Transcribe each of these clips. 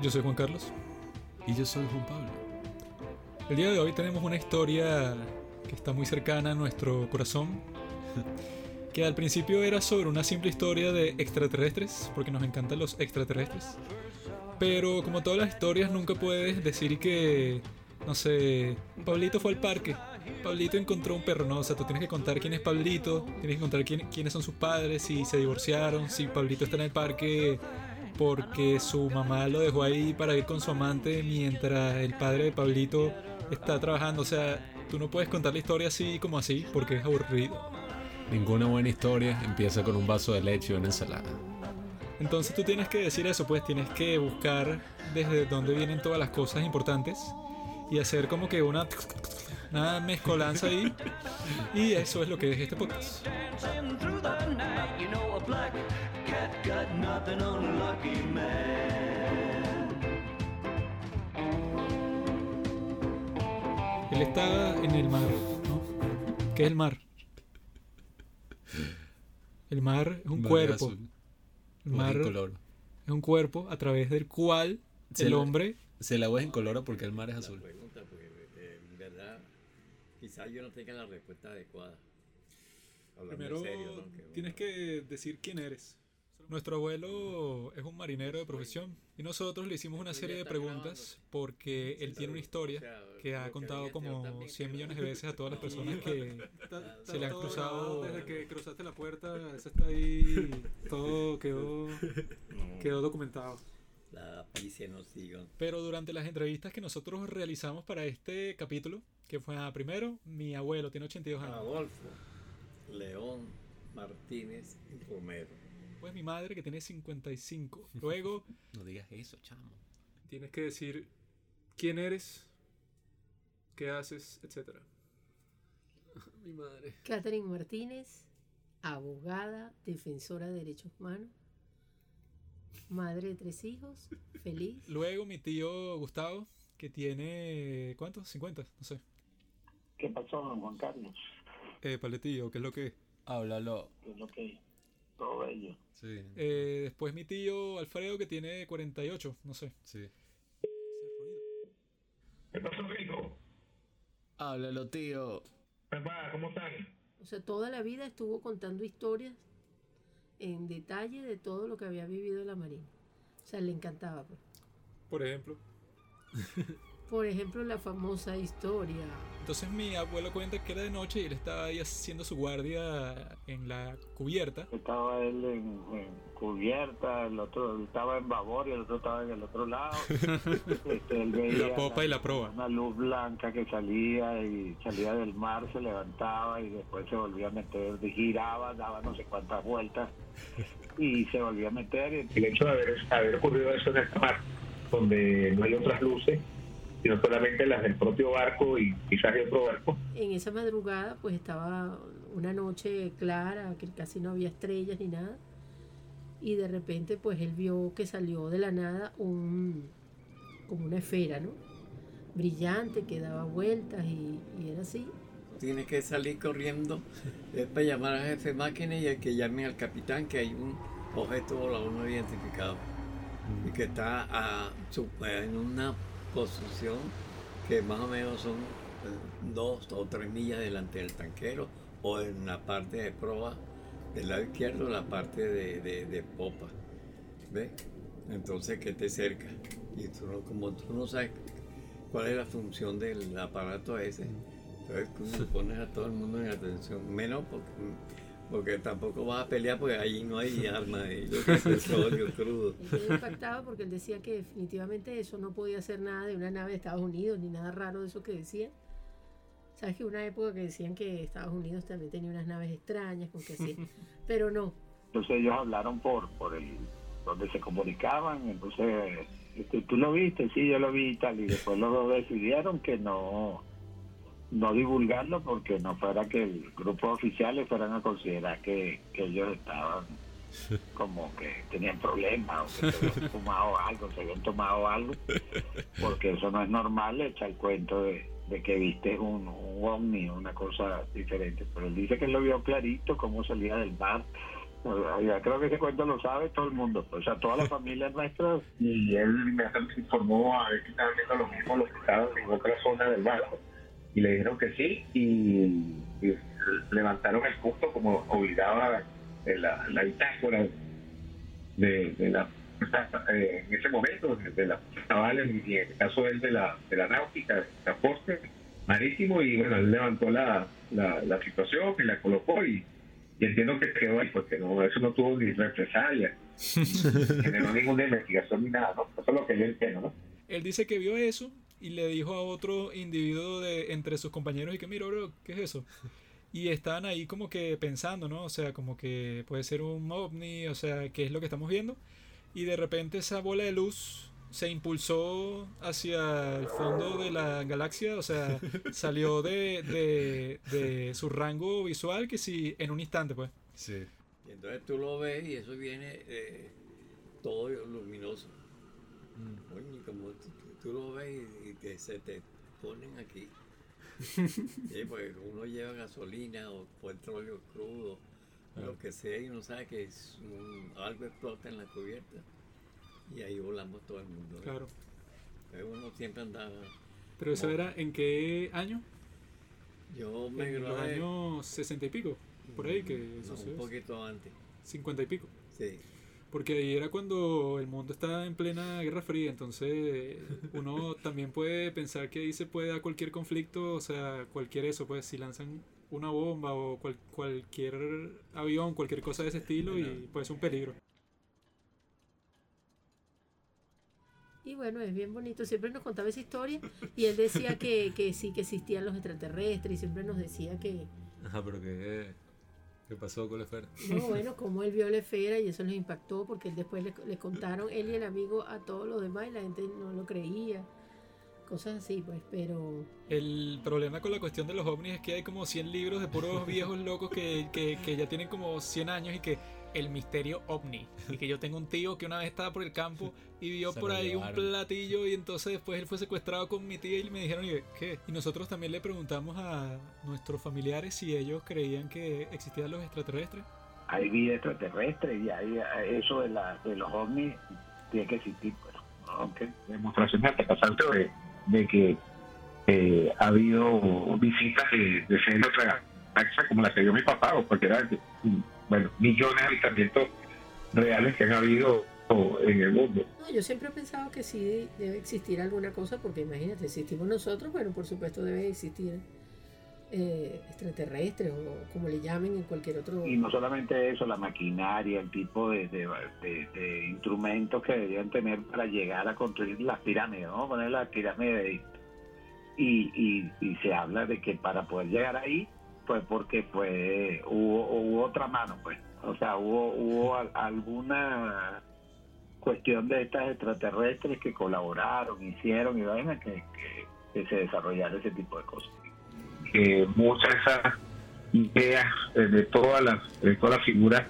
Yo soy Juan Carlos. Y yo soy Juan Pablo. El día de hoy tenemos una historia que está muy cercana a nuestro corazón. Que al principio era sobre una simple historia de extraterrestres, porque nos encantan los extraterrestres. Pero como todas las historias, nunca puedes decir que, no sé, Pablito fue al parque. Pablito encontró un perro, no, o sea, tú tienes que contar quién es Pablito, tienes que contar quién- quiénes son sus padres, si se divorciaron, si Pablito está en el parque porque su mamá lo dejó ahí para ir con su amante mientras el padre de Pablito está trabajando. O sea, tú no puedes contar la historia así como así porque es aburrido. Ninguna buena historia empieza con un vaso de leche y una ensalada. Entonces tú tienes que decir eso, pues tienes que buscar desde dónde vienen todas las cosas importantes y hacer como que una, una mezcolanza ahí. Y eso es lo que es este podcast. Got nothing on a lucky man. Él está en el mar, ¿no? ¿Qué es el mar? El mar es un Mar cuerpo. azul, El mar es un cuerpo a través del cual Se el hombre Se la es incoloro porque el mar es azul. pregunta, porque eh, en verdad quizás yo no tenga la respuesta adecuada. Hablando en Primero serio, ¿no? Tienes que decir quién eres. Nuestro abuelo es un marinero de profesión y nosotros le hicimos una serie de preguntas porque él tiene una historia que ha contado como yo también 100 creo. millones de veces a todas las personas que se le han cruzado desde que cruzaste la puerta. Eso está ahí, todo quedó, quedó documentado. La picia no siga. Pero durante las entrevistas que nosotros realizamos para este capítulo, que fue ah, primero, mi abuelo tiene 82 años. Adolfo, León, Martínez Romero. Pues mi madre que tiene 55. Luego No digas eso, chamo. tienes que decir quién eres, qué haces, etcétera. Mi madre. Catherine Martínez, abogada, defensora de derechos humanos, madre de tres hijos, feliz. Luego mi tío Gustavo, que tiene ¿cuántos? 50, no sé. ¿Qué pasó, don Juan Carlos? Eh, paletillo, ¿qué es lo que es? Háblalo. ¿Qué es lo que todo bello? Sí, Eh, después mi tío Alfredo, que tiene 48, no sé. sí. ¿Qué pasó, hijo? Háblalo, tío. Papá, ¿cómo están? O sea, toda la vida estuvo contando historias en detalle de todo lo que había vivido en la Marina. O sea, le encantaba. pues. Por ejemplo. Por ejemplo, la famosa historia. Entonces mi abuelo cuenta que era de noche y él estaba ahí haciendo su guardia en la cubierta. Estaba él en, en cubierta, el otro estaba en babor y el otro estaba en el otro lado. Este, él veía La popa y la proa. Una luz blanca que salía y salía del mar, se levantaba y después se volvía a meter, giraba, daba no sé cuántas vueltas y se volvía a meter. el hecho de haber, haber ocurrido eso en esta mar, donde no hay otras luces, sino solamente las del propio barco y quizás de otro barco, En esa madrugada, pues estaba una noche clara, que casi no había estrellas ni nada. Y de repente, pues él vio que salió de la nada un como una esfera, ¿no? Brillante, que daba vueltas y, y era así. Tiene que salir corriendo es para llamar al jefe de máquina y el que llame al capitán que hay un objeto volador no identificado y que está a en una posición que más o menos son eh, dos o tres millas delante del tanquero o en la parte de proa del lado izquierdo, la parte de, de- popa. ¿Ves? Entonces que te cerca. Y tú no- como tú no sabes cuál es la función del aparato ese, entonces tú pones a todo el mundo en atención. Menos porque, porque tampoco vas a pelear porque allí no hay armas, ahí lo que es petróleo crudo. Impactado porque él decía que definitivamente eso no podía ser nada de una nave de Estados Unidos, ni nada raro de eso que decían. Sabes que una época que decían que Estados Unidos también tenía unas naves extrañas, con que sí. Pero no, Entonces ellos hablaron por por el donde se comunicaban, entonces este, tú lo viste, sí, yo lo vi y tal, y después los dos decidieron que no no divulgarlo porque no fuera que el grupo oficiales fueran a considerar que, que ellos estaban como que tenían problemas o que se habían fumado algo, se habían tomado algo, porque eso no es normal, echa el cuento de, de que viste un, un ovni, una cosa diferente. Pero él dice que él lo vio clarito, cómo salía del mar, O sea, creo que ese cuento lo sabe todo el mundo. O sea, toda la familia nuestra. y él inmediatamente informó a ver si estaban viendo lo mismo los que estaban en otra zona del barco y le dijeron que sí y, y levantaron el punto como obligaba la, la bitácora de, de la eh, en ese momento de, de la navales y en el caso de él de la, de la náutica, de transporte marítimo y bueno, él levantó la, la, la situación y la colocó y, y entiendo que quedó ahí porque no, eso no tuvo ni represalia, ni generó ninguna investigación ni nada, ¿no? Eso es lo que yo entiendo, ¿no? Él dice que vio eso y le dijo a otro individuo de entre sus compañeros y que mira, bro, ¿qué es eso? Y estaban ahí como que pensando, ¿no? O sea, como que puede ser un ovni, o sea, ¿qué es lo que estamos viendo? Y de repente esa bola de luz se impulsó hacia el fondo de la galaxia, o sea, salió de, de, de su rango visual que si en un instante, pues. Sí. Y entonces tú lo ves y eso viene eh, todo luminoso. Coño, y como tú, tú- lo ves y, te- se te ponen aquí. Sí, porque uno lleva gasolina o petróleo crudo, lo que sea, y uno sabe que es un- algo explota en la cubierta. Y ahí volamos todo el mundo. ¿no? Claro. Uno siempre anda. Pero eso era en qué año? Yo me En los años 60 y pico. Por ahí que no, sucedió. un poquito antes. 50 y pico. Sí. Porque ahí era cuando el mundo estaba en plena Guerra Fría, entonces uno también puede pensar que ahí se puede dar cualquier conflicto, o sea, cualquier eso, pues si lanzan una bomba o cual- cualquier avión, cualquier cosa de ese estilo y puede ser un peligro. Y bueno, es bien bonito. Siempre nos contaba esa historia y él decía que, que sí, que existían los extraterrestres y siempre nos decía que, Ajá, pero ¿qué, qué pasó con la esfera? no, bueno, como él vio la esfera y eso les impactó porque él después le, le contaron, él y el amigo, a todos los demás y la gente no lo creía. Cosas así, pues, pero El problema con la cuestión de los ovnis es que hay como 100 libros de puros viejos locos que, que, que ya tienen como 100 años y que el misterio ovni. Y que yo tengo un tío que una vez estaba por el campo y vio Se por ahí un platillo y entonces después él fue secuestrado con mi tía y me dijeron, ¿y qué? Y nosotros también le preguntamos a nuestros familiares si ellos creían que existían los extraterrestres. Hay vida extraterrestre y hay eso de, la, de los ovnis tiene que existir. Pues, ¿no? Aunque demostraciones hasta de, de que eh, ha habido visitas de, de como la que dio mi papá o cualquiera de bueno, millones de avistamientos reales que han habido en el mundo. no, yo siempre he pensado que sí debe existir alguna cosa porque imagínate, existimos nosotros, bueno, por supuesto debe existir eh, extraterrestres o como le llamen en cualquier otro... Y no solamente eso, la maquinaria, el tipo de, de, de- de instrumentos que debían tener para llegar a construir las pirámides, vamos a poner las pirámides de Egipto. Y, y, y se habla de que para poder llegar ahí, pues porque fue, hubo, hubo otra mano, pues. O sea, hubo, hubo al- alguna cuestión de estas extraterrestres que colaboraron, hicieron y vaina que, que, que se desarrollara ese tipo de cosas. que muchas de esas ideas eh, de todas las de todas las figuras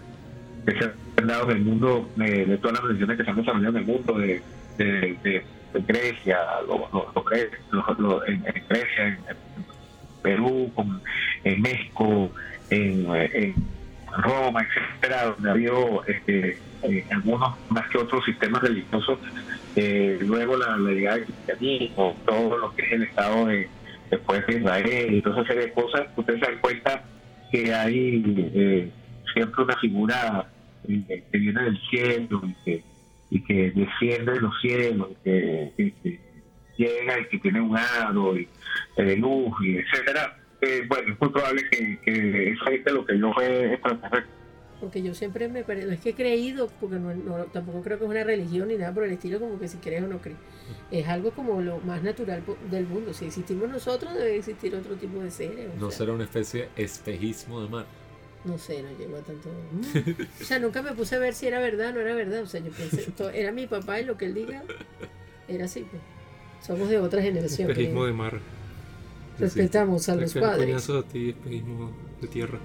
que se han dado en el mundo eh, de todas las religiones que se han desarrollado en el mundo de, de, Grecia lo- lo- lo gre- lo- lo- en, en Grecia en, en Perú con- en México en, Roma etcétera donde ha habido este, eh, algunos más que otros sistemas religiosos eh, luego la, la llegada del cristianismo todo lo que es el estado de después de Israel y toda esa serie de cosas, ustedes se dan cuenta que hay eh, siempre una figura eh, que viene del cielo y que, y que desciende de los cielos, que, que- llega y que tiene un aro y, de luz y etcétera. Eh, bueno, es muy probable que, que eso es lo que yo fue extraterrestre. Porque yo siempre me parece, no es que he creído, porque no, no- tampoco creo que es una religión ni nada por el estilo, como que si crees o no crees. Es algo como lo más natural del mundo. Si existimos nosotros, debe existir otro tipo de seres. No sea, será una especie de espejismo de mar. No sé, no llegó a tanto. O sea, nunca me puse a ver si era verdad o no era verdad. O sea, yo pensé, era mi papá y lo que él diga era así. Pues. Somos de otra generación. Espejismo creo. de mar. Respetamos a los padres. a ti, de tierra.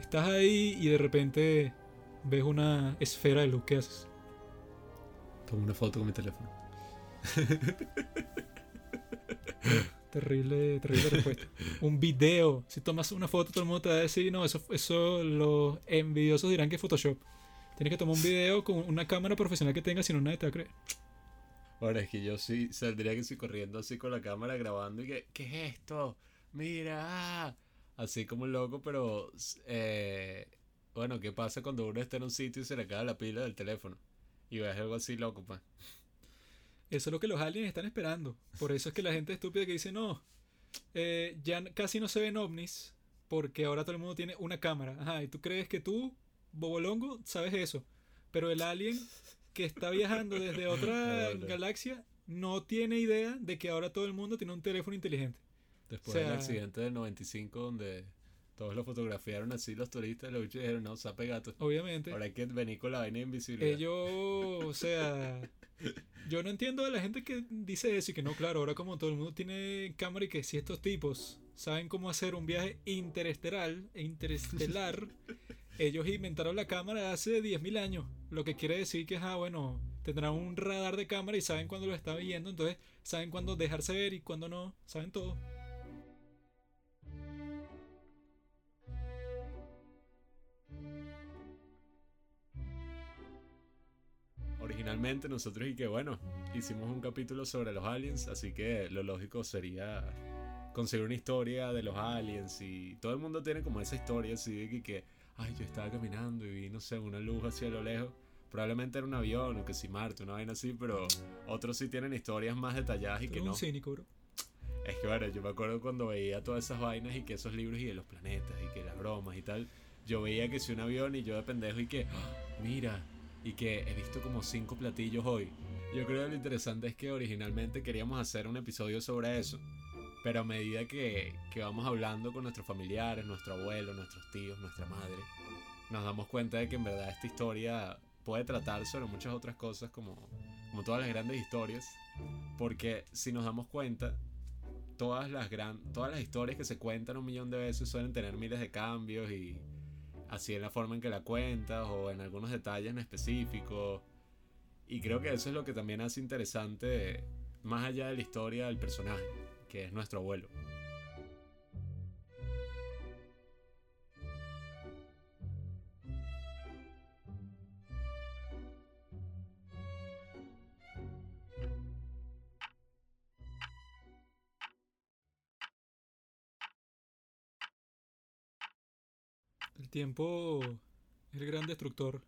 Estás ahí y de repente ves una esfera de luz. ¿Qué haces? Tomo una foto con mi teléfono. Terrible, terrible respuesta. Un video. Si tomas una foto, todo el mundo te va a decir, no, eso, eso los envidiosos dirán que es Photoshop. Tienes que tomar un video con una cámara profesional que tengas, si no nadie te va a creer. Ahora es que yo sí saldría que estoy corriendo así con la cámara grabando y que, ¿qué es esto? Mira, ah". así como un loco, pero eh, bueno, ¿qué pasa cuando uno está en un sitio y se le acaba la pila del teléfono? Y ves algo así loco, pues. Eso es lo que los aliens están esperando. Por eso es que la gente estúpida que dice, no, eh, ya casi no se ven ovnis porque ahora todo el mundo tiene una cámara. Ajá, y tú crees que tú, Bobolongo, sabes eso. Pero el alien que está viajando desde otra galaxia no tiene idea de que ahora todo el mundo tiene un teléfono inteligente. Después O sea- del accidente del 95 donde todos lo fotografiaron así los turistas, los bichos dijeron, no, sape gato. Obviamente. Ahora hay que venir con la vaina de invisibilidad. Ellos, o sea, yo no entiendo a la gente que dice eso y que no, claro, ahora como todo el mundo tiene cámara y que si estos tipos saben cómo hacer un viaje interestelar, interestelar, ellos inventaron la cámara hace 10.000 años, lo que quiere decir que, ah, bueno, tendrán un radar de cámara y saben cuándo lo está viendo, entonces saben cuándo dejarse ver y cuándo no, saben todo. Originalmente nosotros y que bueno, hicimos un capítulo sobre los aliens, así que lo lógico sería conseguir una historia de los aliens y todo el mundo tiene como esa historia así de que, que ay, yo estaba caminando y vi, no sé, una luz hacia lo lejos. Probablemente era un avión o que si Marte, una vaina así, pero otros sí tienen historias más detalladas y que eres no. un cínico, bro. Es que bueno, yo me acuerdo cuando veía todas esas vainas y que esos libros y de los planetas y que las bromas y tal, yo veía que si un avión y yo de pendejo y que, "Ah, mira, y que he visto como cinco platillos hoy. Yo creo que lo interesante es que originalmente queríamos hacer un episodio sobre eso, pero a medida que, que vamos hablando con nuestros familiares, nuestro abuelo, nuestros tíos, nuestra madre, nos damos cuenta de que en verdad esta historia puede tratar sobre muchas otras cosas como, como todas las grandes historias, porque si nos damos cuenta, todas las gran, todas las historias que se cuentan un millón de veces suelen tener miles de cambios y así en la forma en que la cuentas o en algunos detalles en específico. Y creo que eso es lo que también hace interesante más allá de la historia del personaje, que es nuestro abuelo. Tiempo es el gran destructor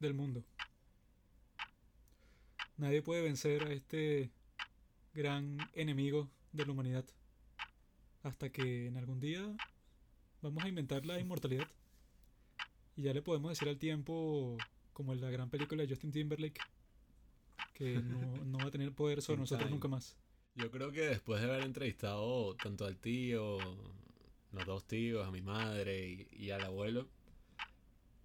del mundo. Nadie puede vencer a este gran enemigo de la humanidad. Hasta que en algún día vamos a inventar la inmortalidad. Y ya le podemos decir al tiempo, como en la gran película de Justin Timberlake, que no, no va a tener poder sobre nosotros nunca más. Yo creo que después de haber entrevistado tanto al tío, los dos tíos, a mi madre y, y al abuelo,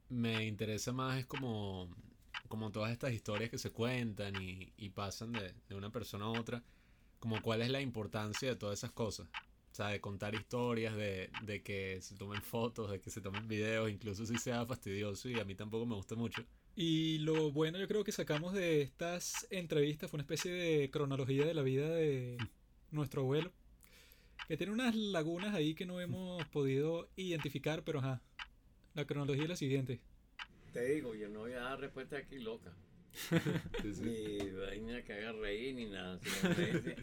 me interesa más es como, como todas estas historias que se cuentan y, y pasan de, de una persona a otra, como cuál es la importancia de todas esas cosas. O sea, de contar historias, de, de que se tomen fotos, de que se tomen videos, incluso si sea fastidioso y a mí tampoco me gusta mucho. Y lo bueno yo creo que sacamos de estas entrevistas fue una especie de cronología de la vida de nuestro abuelo, que tiene unas lagunas ahí que no hemos podido identificar, pero ajá, la cronología es la siguiente. Te digo, yo no voy a dar respuesta aquí loca. Sí, sí. Ni vaina que haga reír ni nada. sino me dice,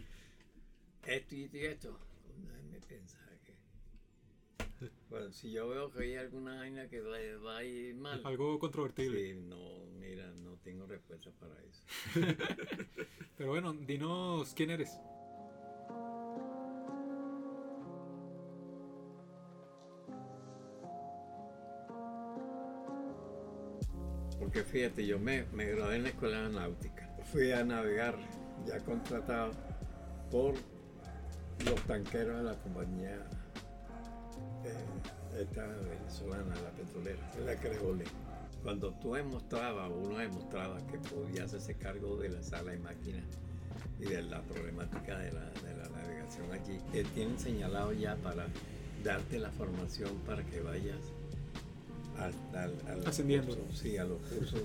esto y esto y esto. Déjame pensar que. Bueno, si yo veo que hay alguna vaina que va, va a ir mal. Algo controvertible. Sí, no, mira, no tengo respuesta para eso. Pero bueno, dinos quién eres. Porque fíjate, yo me, gradué en la escuela náutica. Fui a navegar, ya contratado por los tanqueros de la compañía eh, esta venezolana, la petrolera, la Crejole. Cuando tú demostrabas, uno demostraba que podía hacerse cargo de la sala de máquinas y de la problemática de la, de la navegación allí, te tienen señalado ya para darte la formación para que vayas al, al- Ascendiendo. sí, a los cursos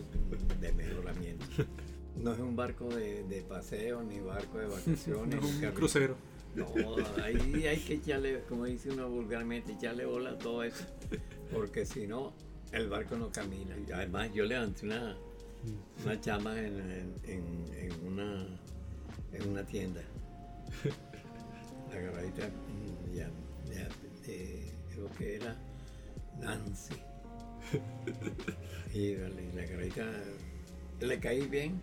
de mejoramiento. No es un barco de, de paseo, ni barco de vacaciones. No es un crucero. No, ahí hay que echarle, como dice uno vulgarmente, echarle bola a todo eso. Porque si no, el barco no camina. Además, yo levanté una, una chama en, en- una, en una tienda. La garrita, mm, ya, ya, eh, creo que era Nancy. Y la, la garrita le caí bien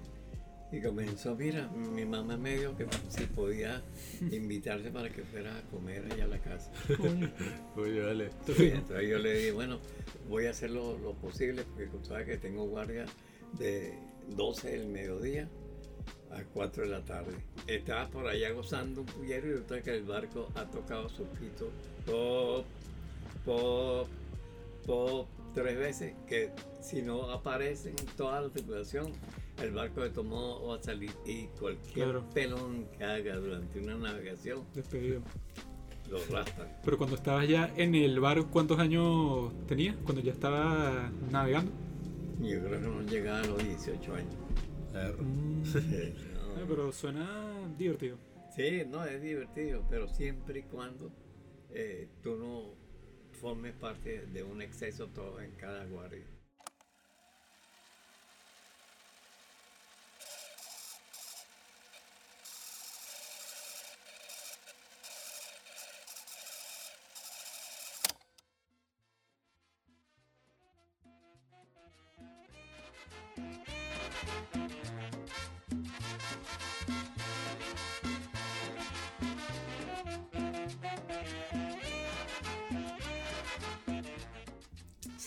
y comenzó, mira, mi mamá me dijo que si podía invitarse para que fuera a comer allá a la casa. Oye, vale. Entonces yo le dije, bueno, voy a hacer lo, lo posible porque tú sabes que tengo guardia de 12 del mediodía a 4 de la tarde. Estaba por allá gozando un puñero y resulta que el barco ha tocado su pito pop, pop, pop tres veces que si no aparece en toda la tripulación el barco de tomó va a salir y cualquier Claro. pelón que haga durante una navegación Despedido. lo raspan. Pero cuando estabas ya en el bar, ¿cuántos años tenías? Cuando ya estaba navegando. Yo creo que no llegaba a los 18 años. Eh, No. Pero suena divertido. Sí, no, es divertido, pero siempre y cuando eh, tú no formes parte de un exceso todo en cada guardia.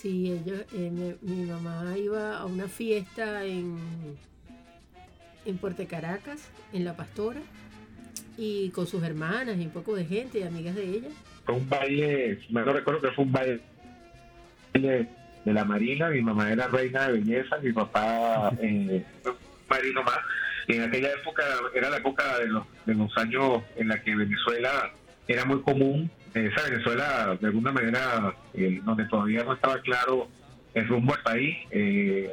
Sí, ellos, eh, mi, mi mamá iba a una fiesta en, en Puerto Caracas, en La Pastora, y con sus hermanas y un poco de gente y amigas de ella. Fue un baile, me no recuerdo que fue un baile de la Marina, mi mamá era reina de belleza, mi papá eh, marino más. Y en aquella época era la época de los, de los años en la que Venezuela era muy común, esa Venezuela de alguna manera eh, donde todavía no estaba claro el rumbo al país, eh,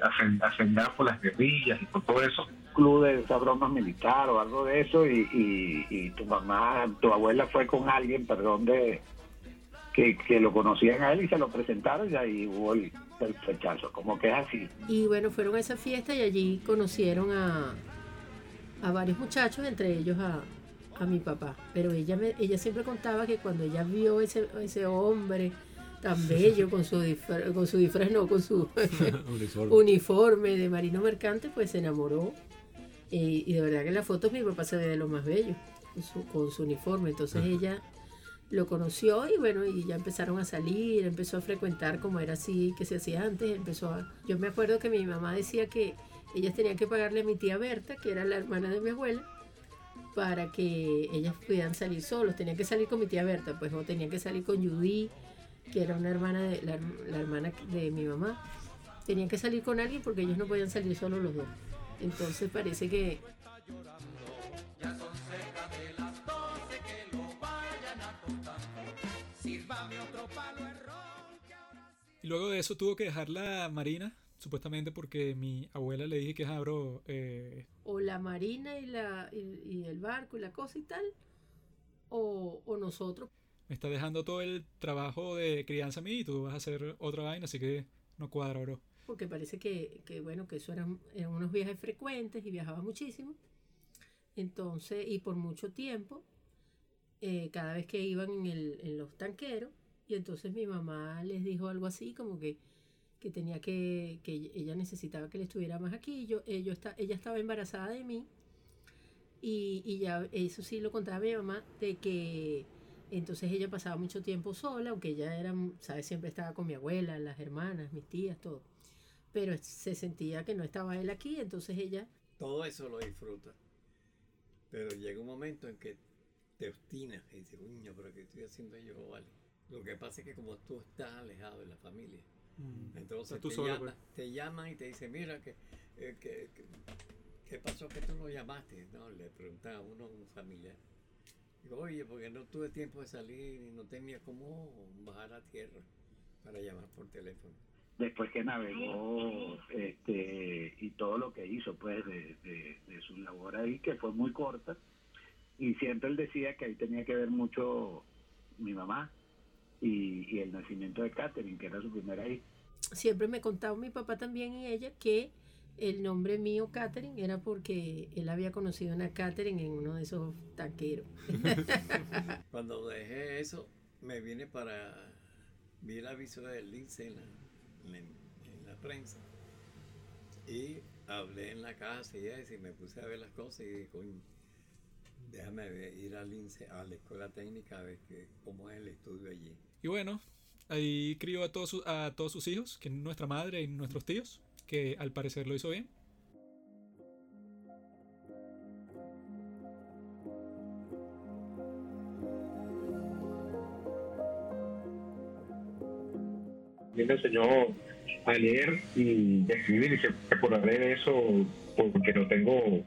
por las guerrillas y por todo eso. club de esa broma militar o algo de eso y, y, y tu mamá, tu abuela fue con alguien, perdón, de que, que lo conocían a él y se lo presentaron y ahí hubo el, el flechazo, como que es así. Y bueno, fueron a esa fiesta y allí conocieron a, a varios muchachos, entre ellos a, a mi papá. Pero ella, me, ella siempre contaba que cuando ella vio ese, ese hombre tan bello con su disfraz, con su disfraz, no, con su Uniforme. uniforme de marino mercante, pues se enamoró. Y, y de verdad que en las fotos mi papá se ve de lo más bello, con su, con su uniforme. Entonces ella lo conoció y bueno, y ya empezaron a salir, empezó a frecuentar como era así que se hacía antes, empezó a... Yo me acuerdo que mi mamá decía que ellas tenían que pagarle a mi tía Berta, que era la hermana de mi abuela, para que ellas pudieran salir solos, tenían que salir con mi tía Berta, pues o tenían que salir con Judy, que era una hermana de la, la hermana de mi mamá, tenían que salir con alguien porque ellos no podían salir solos los dos. Entonces parece que Y luego de eso tuvo que dejar la marina, supuestamente porque mi abuela le dije que abro eh, o la marina y, la, y, y el barco y la cosa y tal, o, o nosotros. me está dejando todo el trabajo de crianza a mí y tú vas a hacer otra vaina, así que no cuadra, bro. porque parece que, que, bueno, que eso eran, eran unos viajes frecuentes y viajaba muchísimo. Entonces, y por mucho tiempo, eh, cada vez que iban en, el, en los tanqueros, y entonces mi mamá les dijo algo así, como que, que tenía que, que ella necesitaba que le estuviera más aquí. Yo, eh, yo está, ella estaba embarazada de mí, y, y ya eso sí lo contaba mi mamá, de que entonces ella pasaba mucho tiempo sola, aunque ella era, ¿sabes? Siempre estaba con mi abuela, las hermanas, mis tías, todo pero se sentía que no estaba él aquí, entonces ella, Todo eso lo disfruta. Pero llega un momento en que te obstinas y dices, uño, pero ¿qué estoy haciendo yo? Vale. Lo que pasa es que como tú estás alejado de la familia, entonces Estás tú te, solo, llama- pues. te llaman y te dicen, mira, que, eh, que- que- ¿qué pasó que tú no llamaste? No, le preguntan a uno, un familiar. Digo, oye, porque no tuve tiempo de salir y no tenía cómo bajar a tierra para llamar por teléfono. después que navegó este y todo lo que hizo pues de, de, de su labor ahí que fue muy corta y siempre él decía que ahí tenía que ver mucho mi mamá y, y el nacimiento de Catherine que era su primera hija Siempre me contaba mi papá también y ella que el nombre mío, Catherine, era porque él había conocido a una Catherine en uno de esos taqueros. Cuando dejé eso, me vine para. Vi el aviso de Lindsay en la, en la- en la prensa. Y hablé en la casa y eso, y me puse a ver las cosas y dije, coño, déjame ver- ir a Lindsay, a la escuela técnica a ver que, cómo es el estudio allí. Y bueno, ahí crió a todos, su- a todos sus hijos, que es nuestra madre y nuestros tíos, que al parecer lo hizo bien. mí me enseñó a leer y escribir y siempre por haber eso, porque lo tengo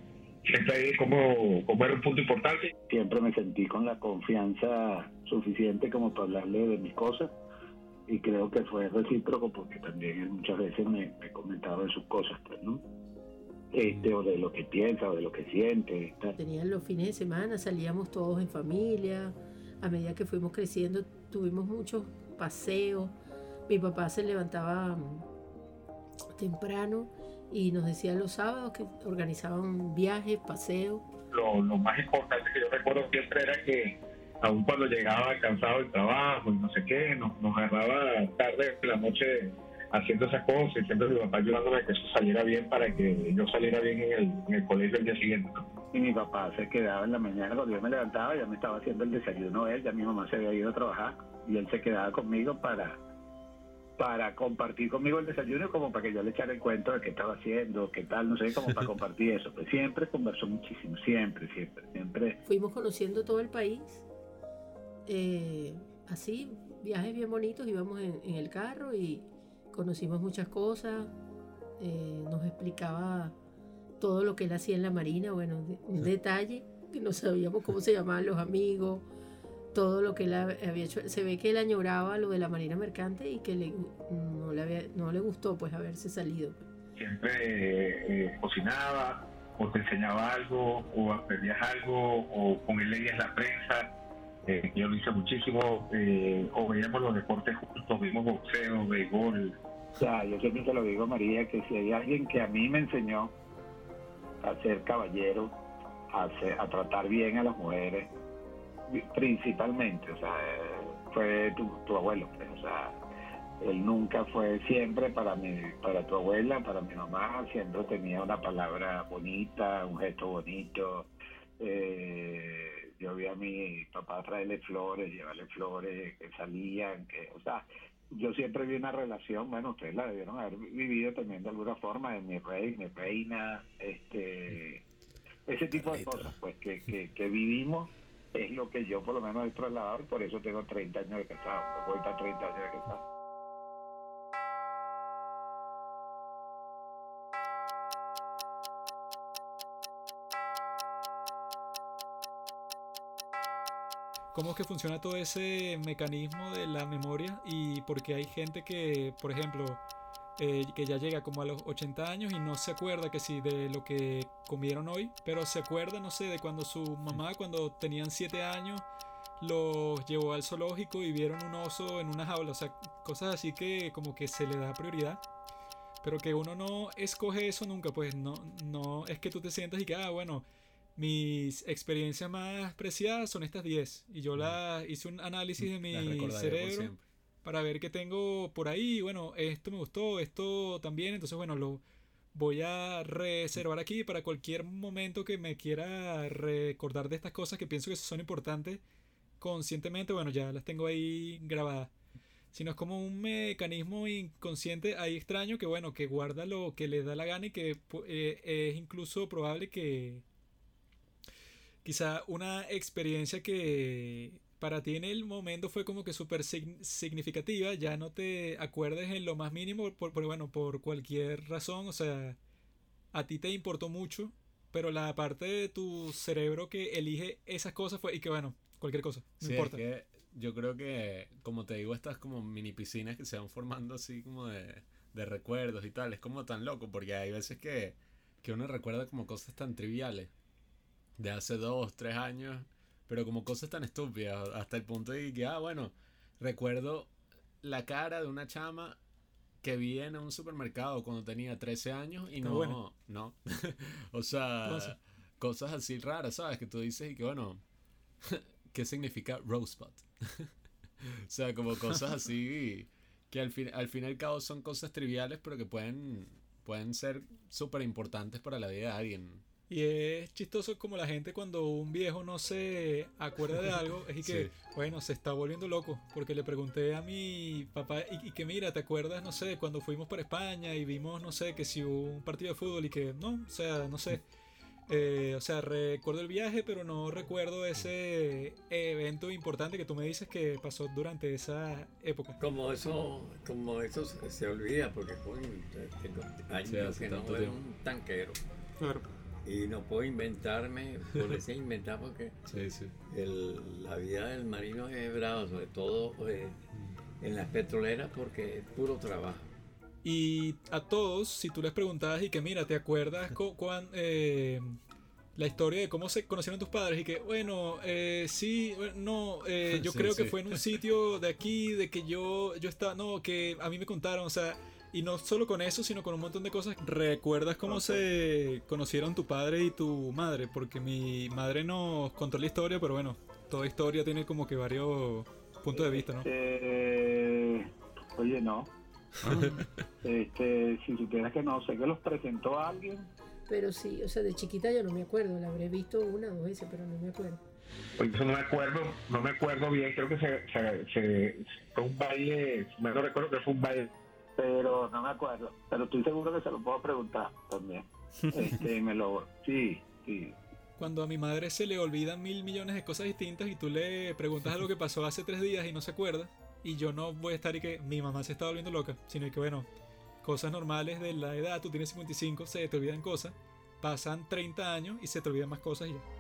siempre ahí como, como era un punto importante. siempre me sentí con la confianza suficiente como para hablarle de mis cosas y creo que fue recíproco porque también muchas veces me, me comentaba de sus cosas, pues, ¿no? Este, o de lo que piensa o de lo que siente. tal. Tenían los fines de semana, salíamos todos en familia. A medida que fuimos creciendo, tuvimos muchos paseos. Mi papá se levantaba mm, temprano y nos decía los sábados que organizaban viajes, paseos. Lo, lo más importante que yo recuerdo siempre era que aun cuando llegaba cansado del trabajo y no sé qué, nos, nos agarraba tarde en la noche haciendo esas cosas y siempre mi papá ayudándome a que eso saliera bien para que yo saliera bien en el, en el colegio el día siguiente. ¿no? Y mi papá se quedaba en la mañana cuando yo me levantaba, ya me estaba haciendo el desayuno él, ya mi mamá se había ido a trabajar y él se quedaba conmigo para para compartir conmigo el desayuno como para que yo le echara el cuento de qué estaba haciendo, qué tal, no sé, como para compartir eso. Pues siempre conversó muchísimo, siempre, siempre, siempre. Fuimos conociendo todo el país. eh, así, viajes bien bonitos, íbamos en, en el carro y conocimos muchas cosas. eh, nos explicaba todo lo que él hacía en la marina, bueno, de- un detalle que no sabíamos cómo se llamaban los amigos, todo lo que él ha- había hecho. Se ve que él añoraba lo de la marina mercante y que le, no, le había- no le gustó pues haberse salido. Siempre eh, eh, cocinaba o te enseñaba algo o aprendías algo o con él leías la prensa. eh, yo lo hice muchísimo, eh, o veíamos los deportes juntos, vimos boxeo, béisbol, O sea, yo siempre te lo digo, María, que si hay alguien que a mí me enseñó a ser caballero, a, ser- a tratar bien a las mujeres, principalmente, o sea, fue tu, tu abuelo, pues, o sea, él nunca fue siempre para mi, para tu abuela, para mi mamá, siempre tenía una palabra bonita, un gesto bonito. Eh, yo vi a mi papá traerle flores, llevarle flores, que salían, que, o sea, yo siempre vi una relación, bueno, ustedes la debieron haber vivido también de alguna forma, de mi rey, mi reina, este, ese tipo de cosas, pues, que, que, que vivimos es lo que yo por lo menos he trasladado y por eso tengo 30 años de casado, voy para 30 años de casado. ¿Cómo es que funciona todo ese mecanismo de la memoria? Y porque hay gente que, por ejemplo, eh, que ya llega como a los 80 años y no se acuerda que sí de lo que comieron hoy, pero se acuerda, no sé, de cuando su mamá, cuando tenían 7 años, los llevó al zoológico y vieron un oso en una jaula, o sea, cosas así que como que se le da prioridad. Pero que uno no escoge eso nunca, pues no, no es que tú te sientas y que, ah, bueno, mis experiencias más preciadas son estas 10. Y yo la hice un análisis de mi Las cerebro. Para ver qué tengo por ahí. Bueno, esto me gustó, esto también. Entonces, bueno, lo voy a reservar aquí para cualquier momento que me quiera recordar de estas cosas que pienso que son importantes conscientemente. Bueno, ya las tengo ahí grabadas. Sino es como un mecanismo inconsciente ahí extraño que, bueno, que guarda lo que le da la gana y que eh, es incluso probable que quizá una experiencia que para ti en el momento fue como que súper sig- significativa, ya no te acuerdes en lo más mínimo, por, por- bueno, por cualquier razón, o sea, a ti te importó mucho, pero la parte de tu cerebro que elige esas cosas fue, y que bueno, cualquier cosa, no Sí, importa. es que yo creo que, como te digo, estas como mini piscinas que se van formando así como de, de recuerdos y tal. Es como tan loco porque hay veces que, que uno recuerda como cosas tan triviales de hace dos, tres años, pero como cosas tan estúpidas, hasta el punto de que, ah, bueno, recuerdo la cara de una chama que vi en un supermercado cuando tenía 13 años y Está no, no. o sea, cosas así raras, ¿sabes? Que tú dices y que, bueno, ¿qué significa rosebud? o sea, como cosas así que al fin, al fin y al cabo son cosas triviales, pero que pueden, pueden ser súper importantes para la vida de alguien. Y es chistoso como la gente cuando un viejo no se acuerda de algo, es y que, Sí. bueno, se está volviendo loco. Porque le pregunté a mi papá, y, y que mira, ¿te acuerdas, no sé, cuando fuimos para España y vimos, no sé, que si hubo un partido de fútbol y que, no, o sea, no sé. Eh, o sea, recuerdo el viaje, pero no recuerdo ese evento importante que tú me dices que pasó durante esa época. Como eso, como eso se, se olvida, porque coño, años Sí, que no veo un tanquero. Claro. Y no puedo inventarme, por ese inventar, porque Sí, sí. el- la vida del marino es brava, sobre todo eh, en las petroleras, porque es puro trabajo. Y a todos, si tú les preguntabas y que mira, ¿te acuerdas cu- cuán, eh, la historia de cómo se conocieron tus padres? Y que, bueno, eh, sí, no, eh, yo Sí, creo que fue en un sitio de aquí, de que yo, yo estaba, no, que a mí me contaron, o sea, y no solo con eso, sino con un montón de cosas. ¿Recuerdas cómo se conocieron tu padre y tu madre? Porque mi madre nos contó la historia, pero bueno, toda historia tiene como que varios puntos de vista, ¿no? Eh, oye, no. Este, si supieras que no, sé que los presentó a alguien. Pero sí, o sea, de chiquita yo no me acuerdo, la habré visto una o dos veces, pero no me acuerdo. Pues eso no me acuerdo, no me acuerdo bien, creo que se, se, se- fue un baile, me no recuerdo que fue un baile. Pero no me acuerdo. Pero estoy seguro que se lo puedo preguntar también. Este, me lo, sí, sí. Cuando a mi madre se le olvidan mil millones de cosas distintas y tú le preguntas algo que pasó hace tres días y no se acuerda, y yo no voy a estar y que mi mamá se está volviendo loca, sino que bueno, cosas normales de la edad, tú tienes 55, se te olvidan cosas, pasan 30 años y se te olvidan más cosas y ya.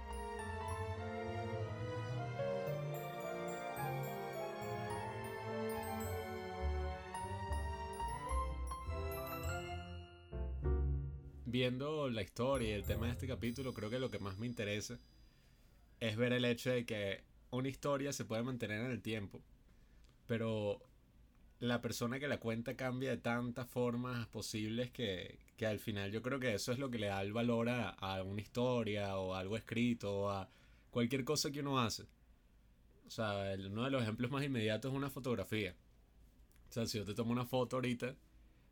Viendo la historia y el tema de este capítulo, creo que lo que más me interesa es ver el hecho de que una historia se puede mantener en el tiempo, pero la persona que la cuenta cambia de tantas formas posibles que, que al final yo creo que eso es lo que le da el valor a, una historia o algo escrito o a cualquier cosa que uno hace. O sea, uno de los ejemplos más inmediatos es una fotografía. O sea, si yo te tomo una foto ahorita,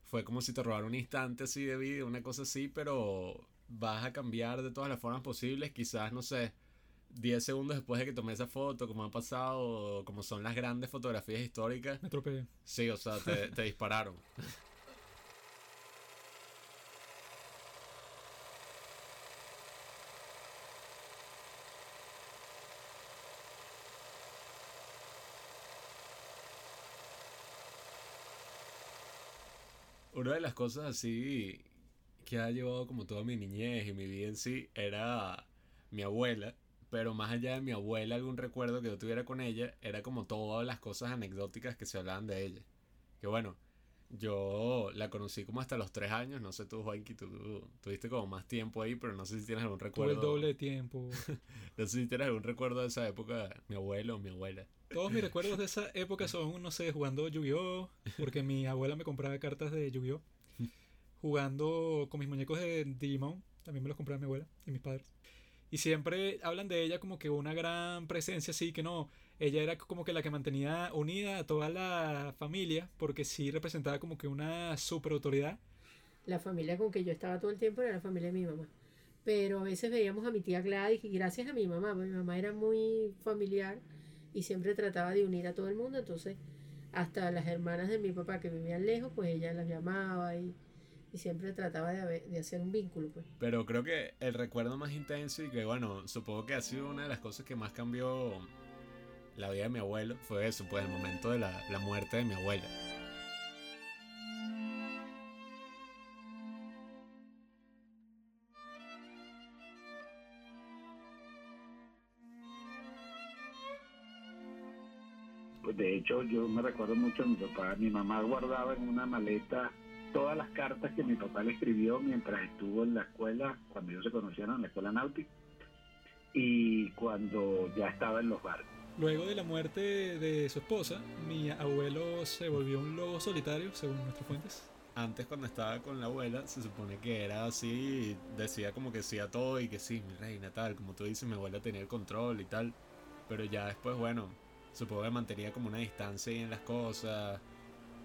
fue como si te robara un instante así de vida, una cosa así, pero vas a cambiar de todas las formas posibles. Quizás, no sé, 10 segundos después de que tomé esa foto, como ha pasado, como son las grandes fotografías históricas. Me atropellé. Sí, o sea, te, te dispararon. Una de las cosas así que ha llevado como toda mi niñez y mi vida en sí era mi abuela. Pero más allá de mi abuela, algún recuerdo que yo tuviera con ella, era como todas las cosas anecdóticas que se hablaban de ella. Que bueno, yo la conocí como hasta los tres años, no sé tú, Juanqui, tú tuviste como más tiempo ahí, pero no sé si tienes algún Tuve recuerdo. el doble de tiempo. No sé si tienes algún recuerdo de esa época, mi abuelo o mi abuela. Todos mis recuerdos de esa época son, no sé, jugando Yu-Gi-Oh! Porque mi abuela me compraba cartas de Yu-Gi-Oh! Jugando con mis muñecos de Digimon. También me los compraba mi abuela y mis padres. Y siempre hablan de ella como que una gran presencia, así que no. Ella era como que la que mantenía unida a toda la familia, porque sí representaba como que una super autoridad. La familia con que yo estaba todo el tiempo era la familia de mi mamá. Pero a veces veíamos a mi tía Gladys y gracias a mi mamá, mi mamá era muy familiar y siempre trataba de unir a todo el mundo, entonces hasta las hermanas de mi papá que vivían lejos, pues ella las llamaba y, y siempre trataba de, de hacer un vínculo, pues. Pero creo que el recuerdo más intenso y que bueno, supongo que ha sido una de las cosas que más cambió la vida de mi abuelo fue eso, pues el momento de la, la muerte de mi abuela. De hecho, yo me recuerdo mucho a mi papá. Mi mamá guardaba en una maleta todas las cartas que mi papá le escribió mientras estuvo en la escuela, cuando ellos se conocieron en la escuela náutica, y cuando ya estaba en los barcos. Luego de la muerte de su esposa, mi abuelo se volvió un lobo solitario, según nuestras fuentes. Antes cuando estaba con la abuela, se supone que era así, decía como que sí a todo y que sí, mi reina, tal, como tú dices, mi abuela tenía el control y tal. Pero ya después, bueno, supongo que mantenía como una distancia en las cosas.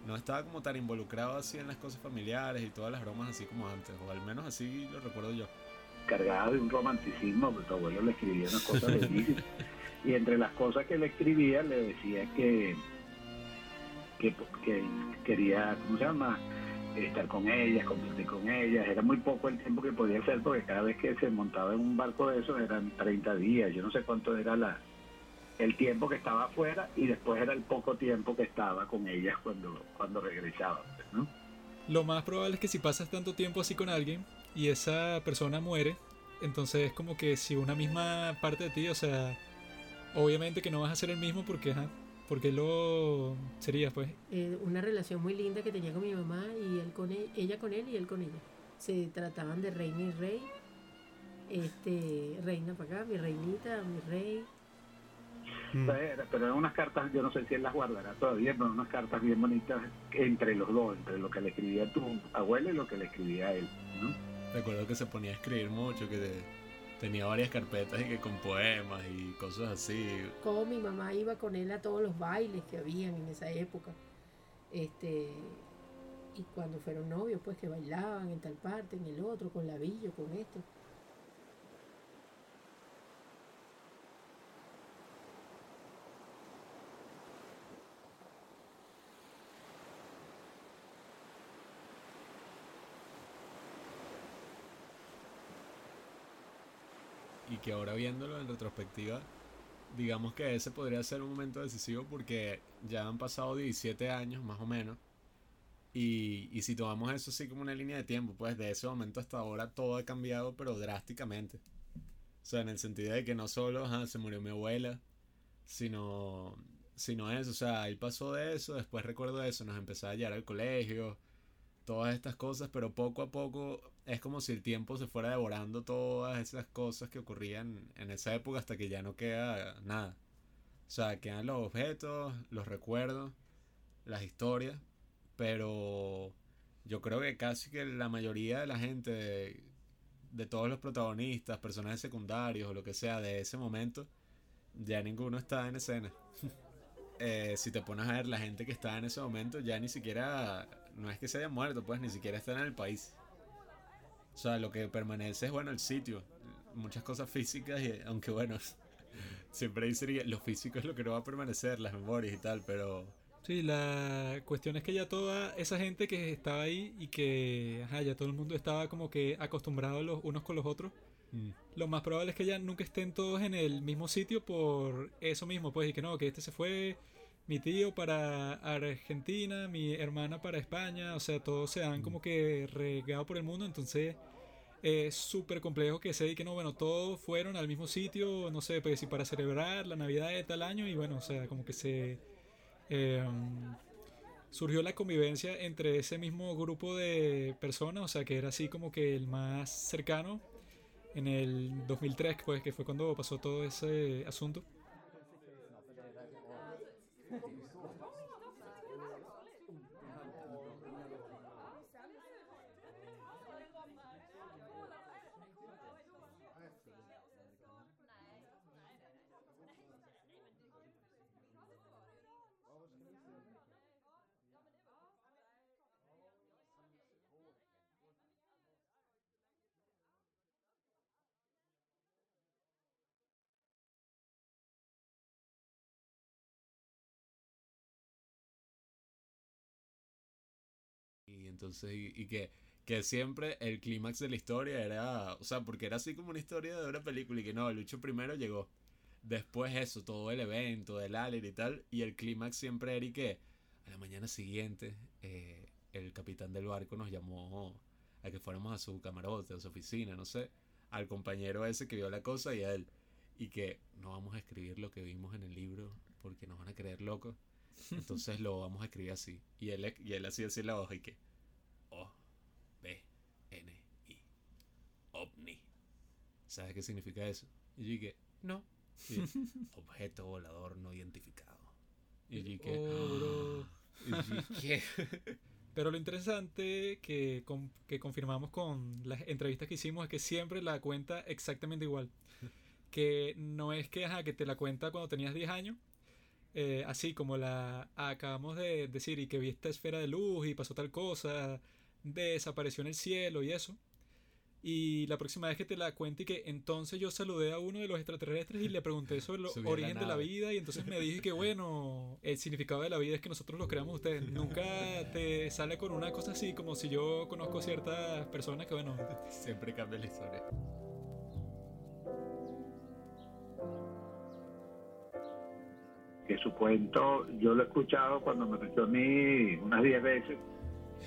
No estaba como tan involucrado así en las cosas familiares y todas las bromas así como antes, o al menos así lo recuerdo yo. cargada de un romanticismo, porque tu abuelo le escribía unas cosas bellísimas. y entre las cosas que le escribía le decía que, que, que quería, ¿cómo se llama? Estar con ellas, compartir con ellas. Era muy poco el tiempo que podía hacer porque cada vez que se montaba en un barco de esos eran 30 días. Yo no sé cuánto era la el tiempo que estaba afuera y después era el poco tiempo que estaba con ellas cuando, cuando regresaba. ¿no? Lo más probable es que si pasas tanto tiempo así con alguien y esa persona muere, entonces es como que si una misma parte de ti, o sea, obviamente que no vas a ser el mismo porque, ajá, porque lo sería, pues. Eh, una relación muy linda que tenía con mi mamá y él con él, ella con él y él con ella. Se trataban de reina y rey. Este, reina para acá, mi reinita, mi rey. Mm. Pero, eran unas cartas, yo no sé si él las guardará todavía, pero unas cartas bien bonitas entre los dos, entre lo que le escribía tu abuelo y lo que le escribía él. ¿no? Recuerdo que se ponía a escribir mucho, que te- tenía varias carpetas y que con poemas y cosas así. Como mi mamá iba con él a todos los bailes que habían en esa época. Este, y cuando fueron novios, pues que bailaban en tal parte, en el otro, con labillo, con esto. Que ahora viéndolo en retrospectiva, digamos que ese podría ser un momento decisivo porque ya han pasado 17 años más o menos. Y, y si tomamos eso así como una línea de tiempo, pues de ese momento hasta ahora todo ha cambiado, pero drásticamente. O sea, en el sentido de que no solo se murió mi abuela, sino, sino eso. O sea, él pasó de eso, después recuerdo eso, nos empezó a hallar al colegio, todas estas cosas, pero poco a poco es como si el tiempo se fuera devorando todas esas cosas que ocurrían en esa época hasta que ya no queda nada. O sea, quedan los objetos, los recuerdos, las historias, pero yo creo que casi que la mayoría de la gente, de, todos los protagonistas, personajes secundarios o lo que sea de ese momento, ya ninguno está en escena. Eh, si te pones a ver la gente que está en ese momento, ya ni siquiera, no es que se haya muerto, pues ni siquiera están en el país. O sea, lo que permanece es, bueno, el sitio. Muchas cosas físicas, y, aunque bueno, siempre dice lo físico es lo que no va a permanecer, las memorias y tal, pero Sí, la cuestión es que ya toda esa gente que estaba ahí y que ajá, ya todo el mundo estaba como que acostumbrado los unos con los otros, mm, lo más probable es que ya nunca estén todos en el mismo sitio por eso mismo, pues, y que no, que este se fue, mi tío para Argentina, mi hermana para España, o sea, todos se han como que regado por el mundo, entonces es súper complejo que se que no, bueno, todos fueron al mismo sitio, no sé, pues, si para celebrar la Navidad de tal año, y bueno, o sea, como que se... eh, surgió la convivencia entre ese mismo grupo de personas, o sea, que era así como que el más cercano en el 2003, pues, que fue cuando pasó todo ese asunto. Entonces, y, y que, que siempre el clímax de la historia era, o sea, porque era así como una historia de una película y que no, Lucho primero llegó. Después eso, todo el evento del Aler y tal, y el clímax siempre era y que a la mañana siguiente eh, el capitán del barco nos llamó a que fuéramos a su camarote, a su oficina, no sé, al compañero ese que vio la cosa y a él. Y que no vamos a escribir lo que vimos en el libro porque nos van a creer locos. Entonces lo vamos a escribir así. Y él, y él así en la hoja y que, oh, ¿sabes qué significa eso? Y yo dije, no. Y objeto volador no identificado. Y dije, Oh, yo dije, Pero lo interesante que, con- que confirmamos con las entrevistas que hicimos es que siempre la cuenta exactamente igual. Que no es que, ajá, que te la cuenta cuando tenías 10 años, eh, así como la acabamos de decir, y que vi esta esfera de luz y pasó tal cosa, desapareció en el cielo y eso. Y la próxima vez que te la cuente y que entonces yo saludé a uno de los extraterrestres y le pregunté sobre el la origen de la vida y entonces me dije que bueno, el significado de la vida es que nosotros lo creamos ustedes. Nunca te sale con una cosa así como si yo conozco ciertas personas que bueno, siempre cambia la historia. que su cuento yo lo he escuchado cuando me echó a mí unas 10 veces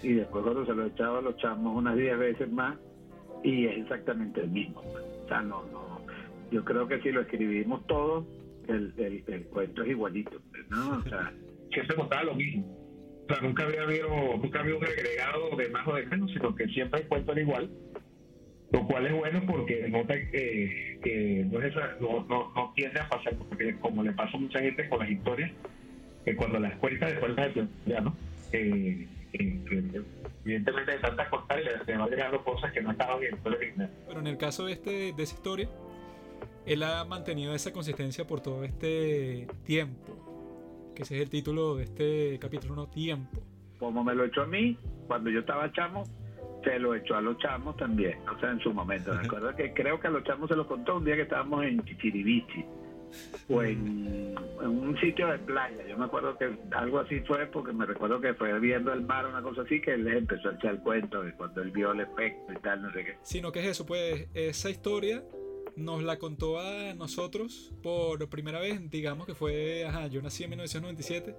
y después cuando se lo he echado a los chamos unas 10 veces más y es exactamente el mismo. O sea, no, no. Yo creo que si lo escribimos todos, el, el, cuento es igualito. ¿no? O sea, siempre contaba lo mismo. O sea, nunca había habido, nunca había un agregado de más o de menos, sino que siempre el cuento era igual. Lo cual es bueno porque denota que, que no, es esa- no, no, tiende a pasar, porque como le pasa a mucha gente con las historias, que cuando las cuentas de cuentas de ya, ¿no? Eh, que evidentemente de tanta contar le, le van llegando cosas que no estaban en el historia original. pero en el caso de, este, de esa historia, él ha mantenido esa consistencia por todo este tiempo. Que ese es el título de este capítulo, no tiempo. como me lo echó a mí, cuando yo estaba chamo, se lo echó a los chamos también, o sea, en su momento. Me acuerdo que creo que a los chamos se lo contó un día que estábamos en Chichiribichi o en, un sitio de playa. Yo me acuerdo que algo así fue porque me recuerdo que fue viendo el mar, una cosa así, que él empezó a echar el cuento de cuando él vio el efecto y tal, no sé qué. Sino que es eso, pues esa historia nos la contó a nosotros por primera vez, digamos que fue, ajá, yo nací en 1997,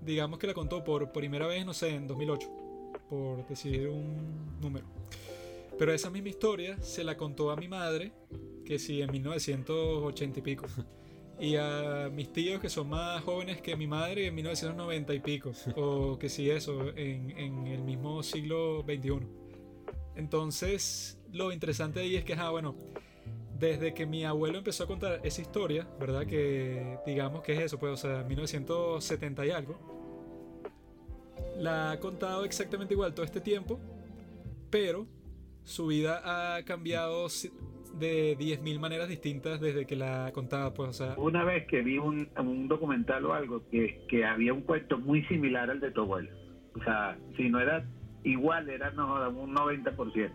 digamos que la contó por primera vez, no sé, en 2008, por decir un número. Pero esa misma historia se la contó a mi madre, que sí, en 1980 y pico. Y a mis tíos que son más jóvenes que mi madre en 1990 y pico. O que sí, eso, en, en el mismo siglo XXI. Entonces, lo interesante ahí es que, ah, bueno, desde que mi abuelo empezó a contar esa historia, ¿verdad? Que digamos que es eso, pues, o sea, 1970 y algo. La ha contado exactamente igual todo este tiempo, pero su vida ha cambiado de 10.000 maneras distintas desde que la contaba, pues, o sea, Una vez que vi un, un documental o algo que, que había un cuento muy similar al de tu abuelo. O sea, si no era igual, era no, un 90%.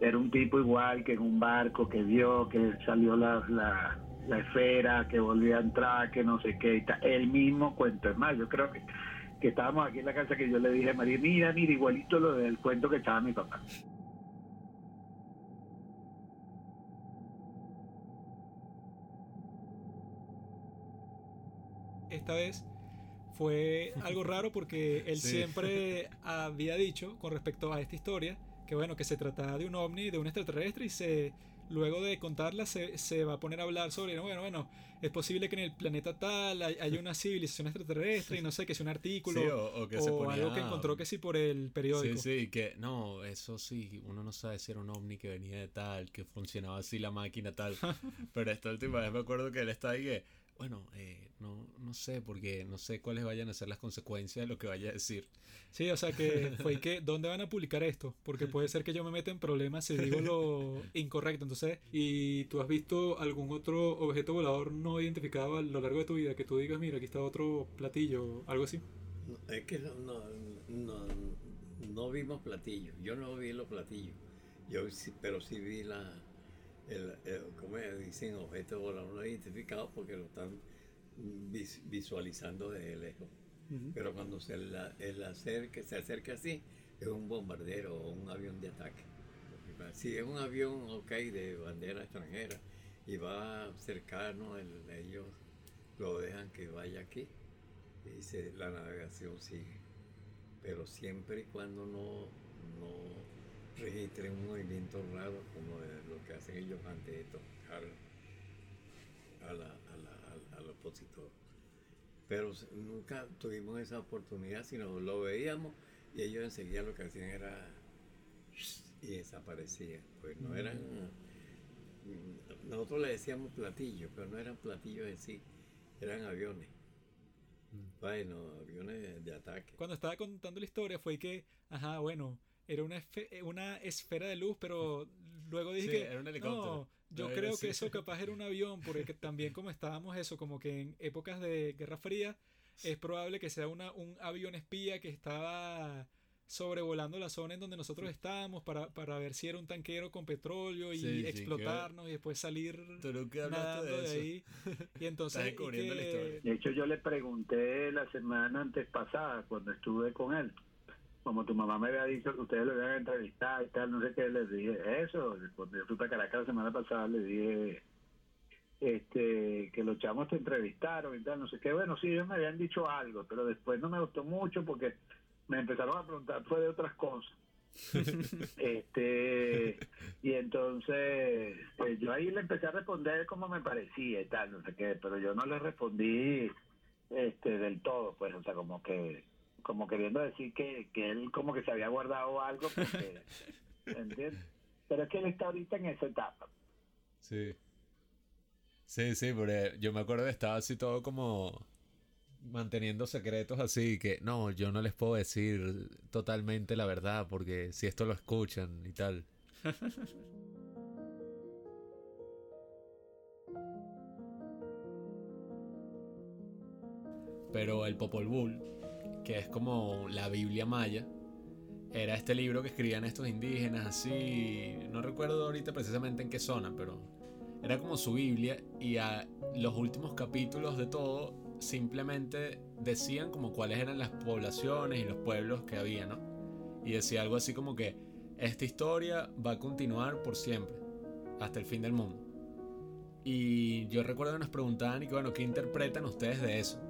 Era un tipo igual que en un barco que vio que salió la, la, la esfera, que volvía a entrar, que no sé qué. y. El mismo cuento. Es más, yo creo que, que estábamos aquí en la casa que yo le dije a María, mira, mira, igualito lo del cuento que echaba mi papá. Esta vez fue algo raro porque él Sí. siempre había dicho con respecto a esta historia que bueno, que se trataba de un ovni, de un extraterrestre y se luego de contarla se, se va a poner a hablar sobre, bueno, bueno, es posible que en el planeta tal hay, hay una civilización extraterrestre y no sé, que sea un artículo Sí, o, o que se o ponía... algo que encontró que sí por el periódico. Sí, sí, que no, eso sí, uno no sabe si era un ovni que venía de tal, que funcionaba así la máquina tal. Pero esta última vez me acuerdo que él está ahí que, bueno, eh, no, no sé, porque no sé cuáles vayan a ser las consecuencias de lo que vaya a decir. Sí, o sea que fue que, ¿dónde van a publicar esto? Porque puede ser que yo me meta en problemas si digo lo incorrecto. Entonces, ¿y tú has visto algún otro objeto volador no identificado a lo largo de tu vida? Que tú digas, mira, aquí está otro platillo, algo así. No, es que no, no, no, no vimos platillos. Yo no vi los platillos. Yo sí, pero sí vi la, el, el- ¿cómo es? dicen objetos voladores no identificados porque lo están vis- visualizando desde lejos. Pero cuando se, la, el acerque, se acerca así, es un bombardero o un avión de ataque. Si es un avión, ok, de bandera extranjera y va cercano, el- ellos lo dejan que vaya aquí y se- la navegación sigue. Pero siempre y cuando no, no registren un movimiento raro como de lo que hacen ellos antes de tocar a la- a la- al, al opositor. Pero nunca tuvimos esa oportunidad, sino lo veíamos y ellos enseguida lo que hacían era y desaparecían. Pues no eran mm, nosotros le decíamos platillos, pero no eran platillos en sí, eran aviones. Bueno, aviones de ataque. Cuando estaba contando la historia fue que, ajá, bueno, era una, eh, una esfera de luz, pero luego dije Sí, que, era un helicóptero. no, yo No, creo era- que sí. eso capaz era un avión, porque que también como estábamos eso, como que en épocas de Guerra Fría, es probable que sea una, un avión espía que estaba sobrevolando la zona en donde nosotros estábamos para, para ver si era un tanquero con petróleo y Sí, sí, que- explotarnos y después salir Tú nunca hablaste nadando de de, eso. ahí. Y entonces... Estás y descubriendo la historia. De hecho, yo le pregunté la semana antes pasada, cuando estuve con él, como tu mamá me había dicho que ustedes lo habían entrevistado y tal, no sé qué, les dije eso. Cuando yo fui para Caracas la semana pasada, le dije este que los chamos te entrevistaron y tal, no sé qué. Bueno, sí, ellos me habían dicho algo, pero después no me gustó mucho porque me empezaron a preguntar, fue de otras cosas. este y entonces eh, yo ahí le empecé a responder como me parecía y tal no sé qué pero yo no le respondí este del todo pues o sea como que como queriendo decir que, que él como que se había guardado algo porque ¿entiendes? pero es que él está ahorita en esa etapa Sí. Sí, sí, porque yo me acuerdo que estaba así todo como manteniendo secretos así que no, yo no les puedo decir totalmente la verdad porque si esto lo escuchan y tal. Pero el Popol Vuh, que es como la Biblia maya, era este libro que escribían estos indígenas así, no recuerdo ahorita precisamente en qué zona, pero era como su Biblia y a los últimos capítulos de todo simplemente decían como cuáles eran las poblaciones y los pueblos que había, ¿no? Y decía algo así como que esta historia va a continuar por siempre, hasta el fin del mundo. Y yo recuerdo que nos preguntaban y que bueno, ¿qué interpretan ustedes de eso?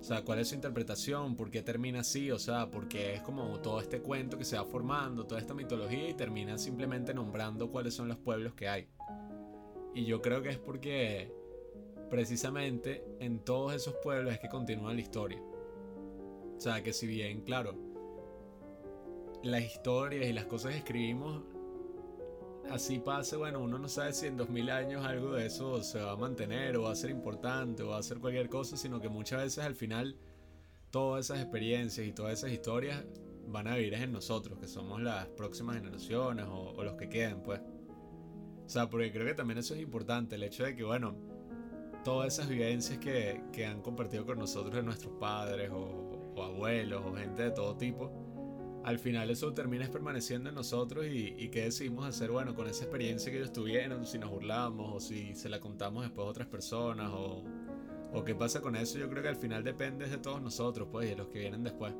O sea, ¿cuál es su interpretación? ¿Por qué termina así? O sea, porque es como todo este cuento que se va formando, toda esta mitología y termina simplemente nombrando cuáles son los pueblos que hay. Y yo creo que es porque precisamente en todos esos pueblos es que continúa la historia. O sea, que si bien, claro, las historias y las cosas que escribimos, así pase, bueno, uno no sabe si en 2000 años algo de eso se va a mantener o va a ser importante o va a ser cualquier cosa, sino que muchas veces al final todas esas experiencias y todas esas historias van a vivir en nosotros, que somos las próximas generaciones o, o los que queden, pues. O sea, porque creo que también eso es importante, el hecho de que, bueno, todas esas vivencias que, que han compartido con nosotros de nuestros padres o, o abuelos o gente de todo tipo, al final eso termina permaneciendo en nosotros y, y qué decidimos hacer, bueno, con esa experiencia que ellos tuvieron, si nos burlamos o si se la contamos después a otras personas o, o qué pasa con eso, yo creo que al final depende de todos nosotros, pues, y de los que vienen después.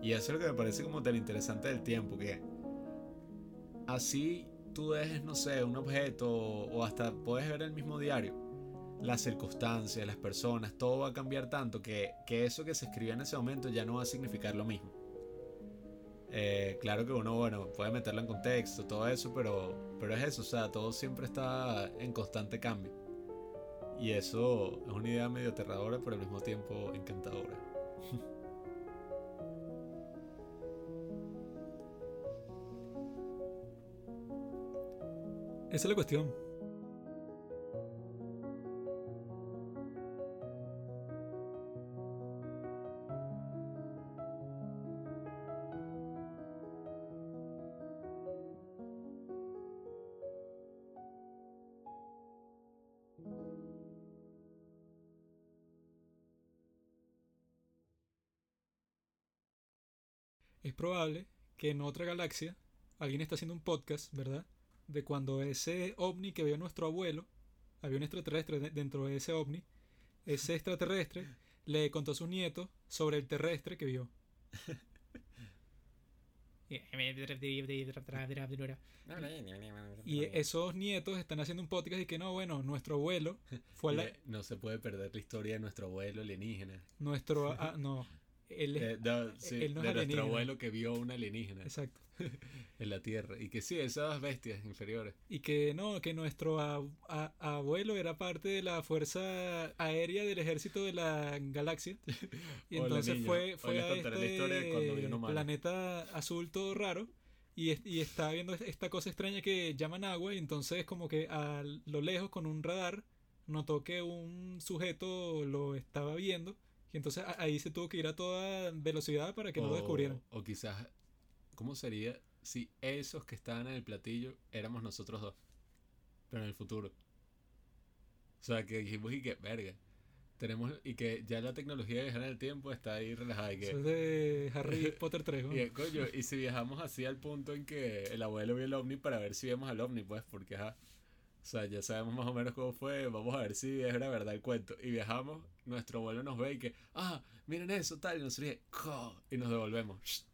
Y eso es lo que me parece como tan interesante del tiempo, que así tú dejes, no sé, un objeto o hasta puedes ver el mismo diario. Las circunstancias, las personas, todo va a cambiar tanto que, que eso que se escribió en ese momento ya no va a significar lo mismo. Eh, claro que uno, bueno, puede meterlo en contexto, todo eso, pero, pero es eso, o sea, todo siempre está en constante cambio. Y eso es una idea medio aterradora, pero al mismo tiempo encantadora. Esa es la cuestión. Es probable que en otra galaxia alguien está haciendo un podcast, ¿verdad? De cuando ese ovni que vio nuestro abuelo, había un extraterrestre de- dentro de ese ovni, ese extraterrestre le contó a sus nietos sobre el terrestre que vio. Y esos nietos están haciendo un podcast y que no, bueno, nuestro abuelo fue la- No se puede perder la historia de nuestro abuelo alienígena. nuestro ah, no, él es- Eh, no, sí, él no es de nuestro alienígena. abuelo que vio un alienígena exacto. en la Tierra. Y que sí, esas bestias inferiores. Y que no, que nuestro a- a- abuelo era parte de la fuerza aérea del ejército de la galaxia. Y Hola, entonces niño. fue, fue a contaré la historia de cuando vio un este planeta azul todo raro y, es- y está viendo esta cosa extraña que llaman agua y entonces como que a lo lejos con un radar notó que un sujeto lo estaba viendo y entonces ahí se tuvo que ir a toda velocidad para que no lo descubrieran. O quizás, ¿cómo sería si esos que estaban en el platillo éramos nosotros dos? Pero en el futuro. O sea, que dijimos y que, verga. Tenemos, y que ya la tecnología de viajar en el tiempo está ahí relajada. Y que, Eso es de Harry Potter 3. ¿no? y, coño, y si viajamos así al punto en que el abuelo vio el ovni para ver si vemos al ovni, pues, porque ajá. O sea, ya sabemos más o menos cómo fue, vamos a ver si es la verdad el cuento. Y viajamos, nuestro abuelo nos ve y que, ah, miren eso, tal, y nos ríe, y nos devolvemos.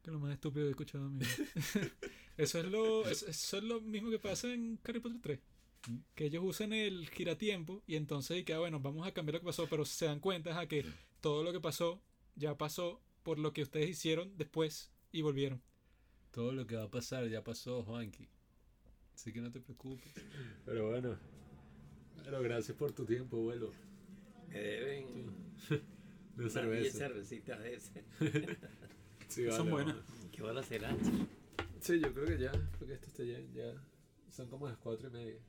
Que lo más estúpido que he escuchado vida. eso, es lo, eso, es lo mismo que pasa en Harry Potter 3. Mm. Que ellos usan el giratiempo y entonces y que, ah, bueno, vamos a cambiar lo que pasó, pero se dan cuenta a que todo lo que pasó ya pasó por lo que ustedes hicieron después y volvieron. Todo lo que va a pasar ya pasó, Juanqui. Así que no te preocupes. Pero bueno. Pero gracias por tu tiempo, abuelo. Me deben De unas 10 cerveza. cervecitas de ese. Sí, Son buenas. vale. ¿Qué hora será? Sí, yo creo que ya, porque esto está ya, ya. Son como las cuatro y media.